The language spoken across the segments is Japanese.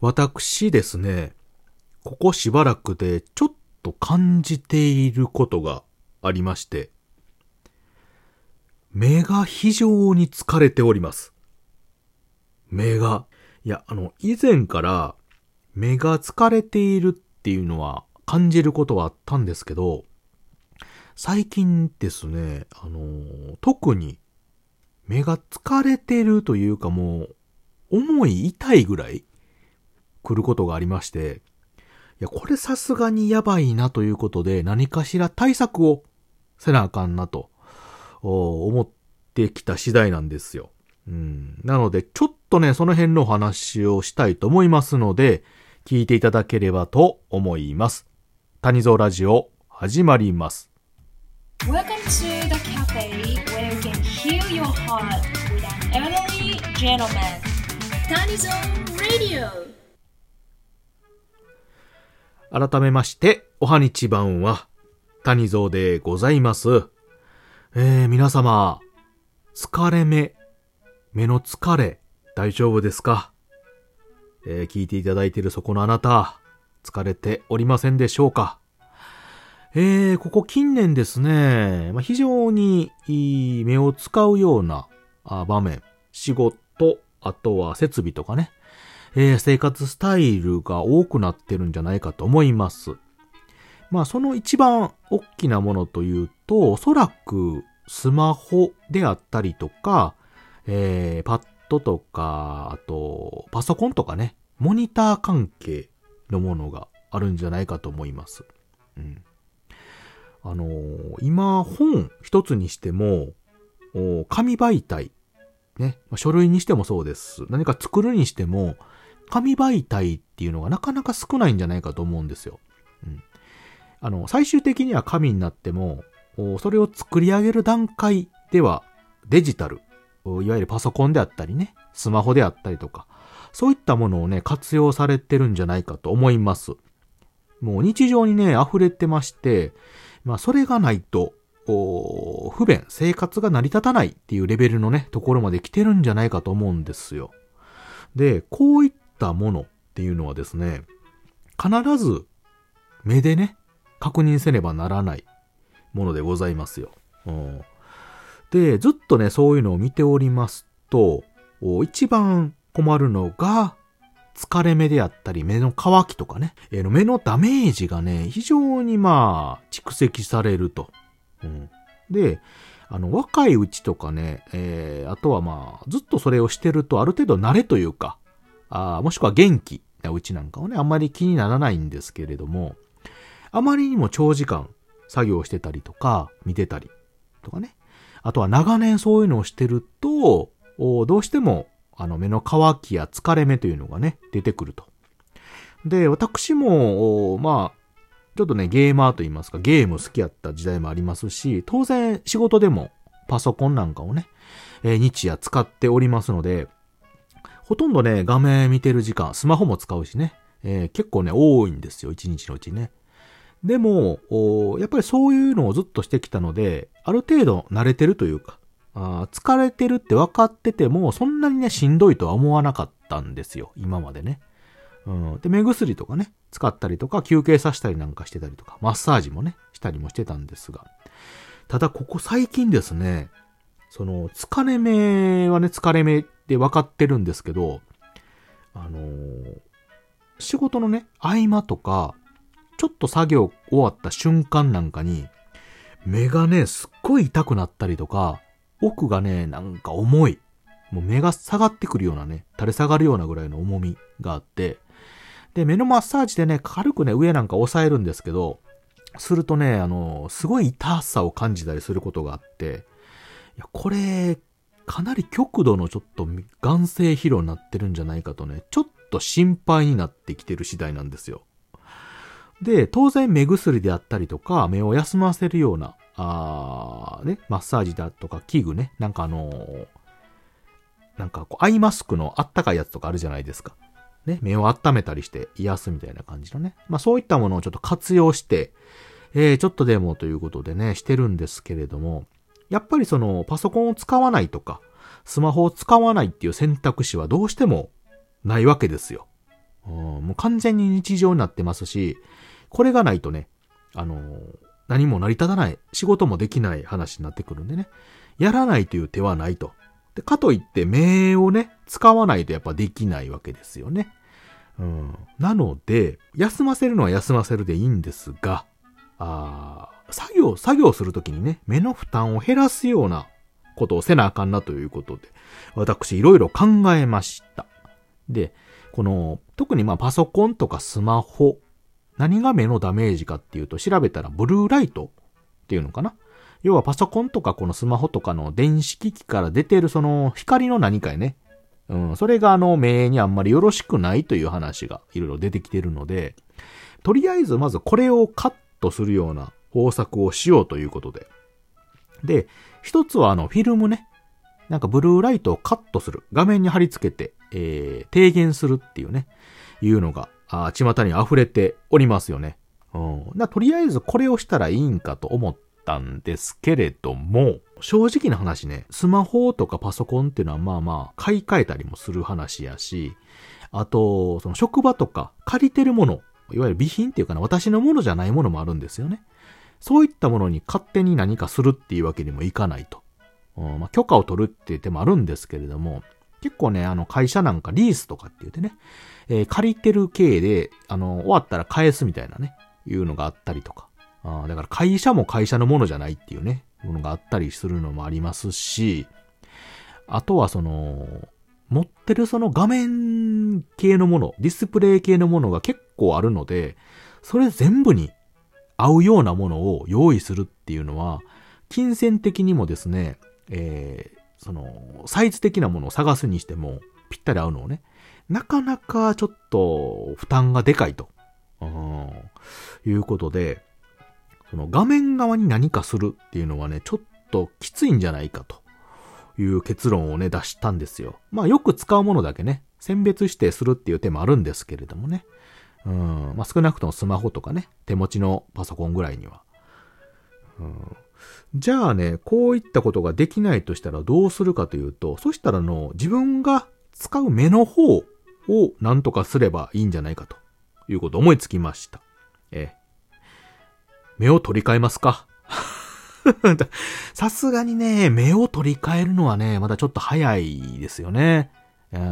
私ですね、ここしばらくでちょっと感じていることがありまして、目が非常に疲れております。目が。いや、あの、以前から目が疲れているっていうのは感じることはあったんですけど、最近ですね、あの、特に目が疲れてるというかもう、重い痛いぐらい来ることがありまして、いや、これさすがにやばいなということで、何かしら対策をせなあかんなと、思ってきた次第なんですよ。うん。なので、ちょっとね、その辺のお話をしたいと思いますので、聞いていただければと思います。谷蔵ラジオ、始まります。Welcome to the cafe where you can heal your heart with an elderly gentleman. Tanizone Radio. 改めまして、おはにちばんは、谷蔵でございます。えー、皆様、疲れ目、目の疲れ、大丈夫ですか？えー、聞いていただいているそこのあなた、疲れておりませんでしょうか？えー、ここ近年ですね、まあ、非常にいい目を使うような場面、仕事、あとは設備とかね、えー生活スタイルが多くなってるんじゃないかと思います。まあその一番大きなものというと、おそらくスマホであったりとか、えーパッドとか、あとパソコンとかね、モニター関係のものがあるんじゃないかと思います。うん。あのー今本一つにしても、紙媒体、ね、書類にしてもそうです。何か作るにしても、紙媒体っていうのがなかなか少ないんじゃないかと思うんですよ。うん。あの、最終的には紙になっても、それを作り上げる段階ではデジタル、いわゆるパソコンであったりね、スマホであったりとか、そういったものをね、活用されてるんじゃないかと思います。もう日常にね、溢れてまして、まあそれがないと、不便、生活が成り立たないっていうレベルのね、ところまで来てるんじゃないかと思うんですよ。で、こういったものっていうのはですね、必ず目でね、確認せねばならないものでございますよ。うんで、ずっとね、そういうのを見ておりますと、一番困るのが、疲れ目であったり、目の乾きとかね、えー目のダメージがね、非常にまあ、蓄積されると。うんで、あの、若いうちとかね、えーあとはまあ、ずっとそれをしてると、ある程度慣れというか、あーもしくは元気なうちなんかはね、あんまり気にならないんですけれども、あまりにも長時間作業してたりとか、見てたりとかね。あとは長年そういうのをしてると、どうしても、あの、目の乾きや疲れ目というのがね、出てくると。で、私も、まあ、ちょっとね、ゲーマーと言いますか、ゲーム好きやった時代もありますし、当然仕事でもパソコンなんかをね、えー日夜使っておりますので、ほとんどね、画面見てる時間、スマホも使うしね、えー結構ね、多いんですよ、一日のうちね。でも、やっぱりそういうのをずっとしてきたので、ある程度慣れてるというか、あ疲れてるって分かってても、そんなにね、しんどいとは思わなかったんですよ、今までね。うん。で、目薬とかね、使ったりとか、休憩させたりなんかしてたりとか、マッサージもね、したりもしてたんですが。ただ、ここ最近ですね、その、疲れ目はね、疲れ目で分かってるんですけど、あのー仕事のね、合間とか、ちょっと作業終わった瞬間なんかに、目がね、すっごい痛くなったりとか、奥がね、なんか重い。もう目が下がってくるようなね、垂れ下がるようなぐらいの重みがあって、で、目のマッサージでね、軽くね、上なんか押さえるんですけど、するとね、あの、すごい痛さを感じたりすることがあって、いや、これ、かなり極度のちょっと眼性疲労になってるんじゃないかとね、ちょっと心配になってきてる次第なんですよ。で、当然目薬であったりとか、目を休ませるような、あね、マッサージだとか器具ね、なんかあのーなんかこう、アイマスクのあったかいやつとかあるじゃないですか。ね、目を温めたりして癒すみたいな感じのね。まあそういったものをちょっと活用して、えー、ちょっとでもということでね、してるんですけれども、やっぱりその、パソコンを使わないとか、スマホを使わないっていう選択肢はどうしてもないわけですよ。うん、もう完全に日常になってますし、これがないとね、あのー何も成り立たない、仕事もできない話になってくるんでね。やらないという手はないと。で、かといって目をね、使わないとやっぱできないわけですよね。うん。なので、休ませるのは休ませるでいいんですが、あー作業、作業するときにね、目の負担を減らすようなことをせなあかんなということで、私いろいろ考えました。で、この、特にまあパソコンとかスマホ、何が目のダメージかっていうと調べたらブルーライトっていうのかな要はパソコンとかこのスマホとかの電子機器から出てるその光の何かやね。うん、それがあの目にあんまりよろしくないという話がいろいろ出てきてるので、とりあえずまずこれをカットするような方策をしようということで。で、一つはあのフィルムね。なんかブルーライトをカットする。画面に貼り付けて、えー、低減するっていうね、いうのが、あ巷に溢れておりますよね。うん。な、とりあえずこれをしたらいいんかと思ったんですけれども、正直な話ね、スマホとかパソコンっていうのはまあまあ、買い替えたりもする話やし、あと、その職場とか借りてるもの、いわゆる備品っていうかな、私のものじゃないものもあるんですよね。そういったものに勝手に何かするっていうわけにもいかないと。うんまあ、許可を取るって言ってもあるんですけれども、結構ね、あの会社なんかリースとかって言ってね、えー借りてる系で、あの、終わったら返すみたいなね、いうのがあったりとか。あだから会社も会社のものじゃないっていうね、ものがあったりするのもありますし、あとはその、持ってるその画面系のもの、ディスプレイ系のものが結構あるので、それ全部に合うようなものを用意するっていうのは、金銭的にもですね、えーその、サイズ的なものを探すにしても、ぴったり合うのをね、なかなかちょっと負担がでかいと、うんいうことで、その画面側に何かするっていうのはね、ちょっときついんじゃないかという結論をね、出したんですよ。まあよく使うものだけね、選別指定するっていう手もあるんですけれどもね。うん、まあ少なくともスマホとかね、手持ちのパソコンぐらいには。うんじゃあね、こういったことができないとしたらどうするかというと、そしたらの、自分が使う目の方を何とかすればいいんじゃないかということを思いつきました。ええ。目を取り替えますか？さすがにね、目を取り替えるのはね、まだちょっと早いですよね。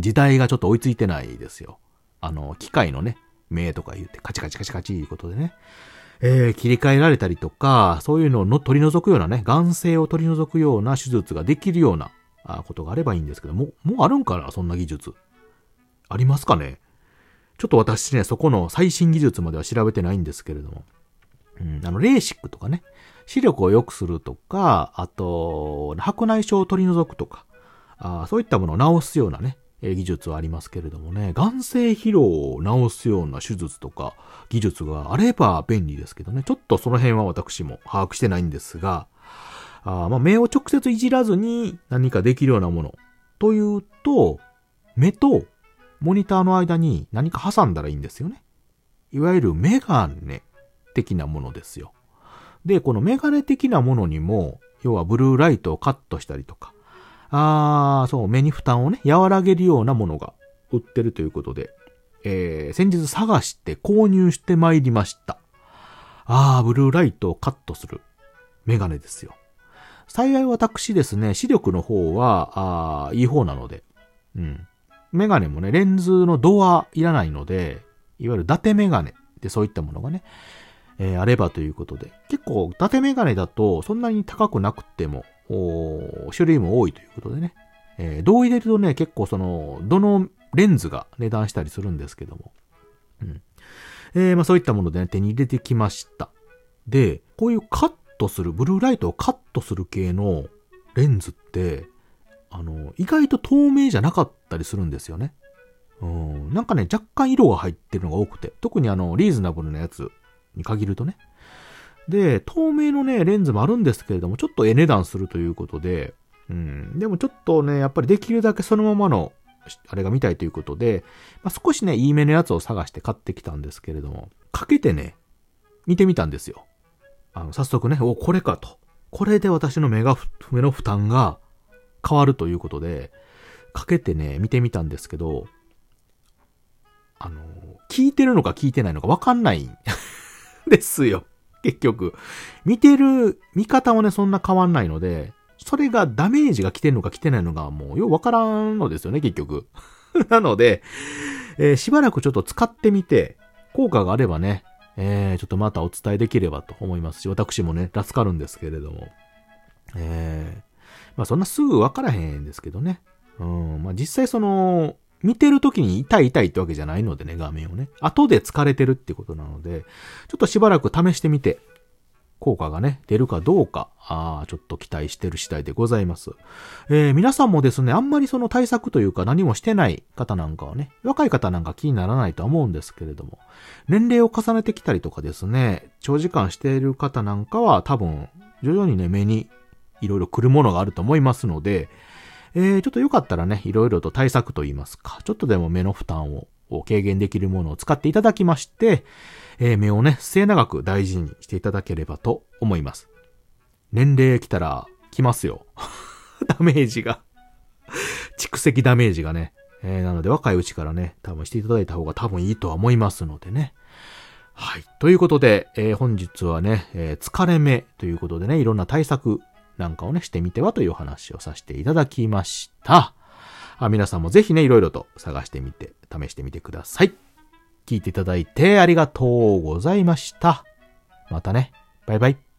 時代がちょっと追いついてないですよ。あの、機械のね、目とか言ってカチカチカチカチいうことでね。えー切り替えられたりとか、そういうのを取り除くようなね、眼性を取り除くような手術ができるようなあことがあればいいんですけど、も、もうあるんかなそんな技術。ありますかねちょっと私ね、そこの最新技術までは調べてないんですけれども。うん、あの、レーシックとかね、視力を良くするとか、あと、白内障を取り除くとか、あそういったものを治すようなね、え技術はありますけれどもね、眼性疲労を治すような手術とか技術があれば便利ですけどね、ちょっとその辺は私も把握してないんですが、あまあ、目を直接いじらずに何かできるようなものというと、目とモニターの間に何か挟んだらいいんですよね。いわゆるメガネ的なものですよ。で、このメガネ的なものにも、要はブルーライトをカットしたりとか、あー、そう、目に負担をね、和らげるようなものが売ってるということで、えー、先日探して購入してまいりました。あー、ブルーライトをカットするメガネですよ。幸い私ですね、視力の方は、あーいい方なので、うん。メガネもね、レンズの度はいらないので、いわゆる伊達メガネでそういったものがね、えーあればということで。結構、伊達メガネだとそんなに高くなくても、種類も多いということでね。えー、どう入れるとね、結構その、どのレンズが値段したりするんですけども。うん。えーまあそういったものでね、手に入れてきました。で、こういうカットする、ブルーライトをカットする系のレンズって、あの、意外と透明じゃなかったりするんですよね。うん。なんかね、若干色が入ってるのが多くて、特にあの、リーズナブルなやつに限るとね。で、透明のね、レンズもあるんですけれども、ちょっとえ値段するということで、うん。でもちょっとね、やっぱりできるだけそのままの、あれが見たいということで、まあ、少しね、いいめのやつを探して買ってきたんですけれども、かけてね、見てみたんですよ。あの、早速ね、お、これかと。これで私の目が、目の負担が変わるということで、かけてね、見てみたんですけど、あの聞いてるのか聞いてないのかわかんないんですよ。結局。見てる見方もね、そんな変わんないので、それがダメージが来てるのか来てないのかもうようわからんのですよね、結局。なので、えー、しばらくちょっと使ってみて、効果があればね、えー、ちょっとまたお伝えできればと思いますし、私もね、助かるんですけれども。えー、まあそんなすぐわからへんですけどね。うん、まあ実際その、見てる時に痛い痛いってわけじゃないのでね、画面をね。後で疲れてるってことなので、ちょっとしばらく試してみて、効果がね、出るかどうか、あちょっと期待してる次第でございます。えー、皆さんもですね、あんまりその対策というか何もしてない方なんかはね、若い方なんか気にならないとは思うんですけれども、年齢を重ねてきたりとかですね、長時間している方なんかは多分、徐々にね、目にいろいろ来るものがあると思いますので、えー、ちょっとよかったらね、いろいろと対策といいますか、ちょっとでも目の負担を軽減できるものを使っていただきまして、えー、目をね、末長く大事にしていただければと思います。年齢来たら来ますよ。ダメージが蓄積ダメージがね。えー、なので若いうちからね、多分していただいた方が多分いいとは思いますのでね。はい。ということで、えー、本日はね、えー、疲れ目ということでね、いろんな対策なんかをね、してみてはという話をさせていただきました。あ皆さんもぜひね、いろいろと探してみて、試してみてください。聞いていただいてありがとうございました。またね。バイバイ。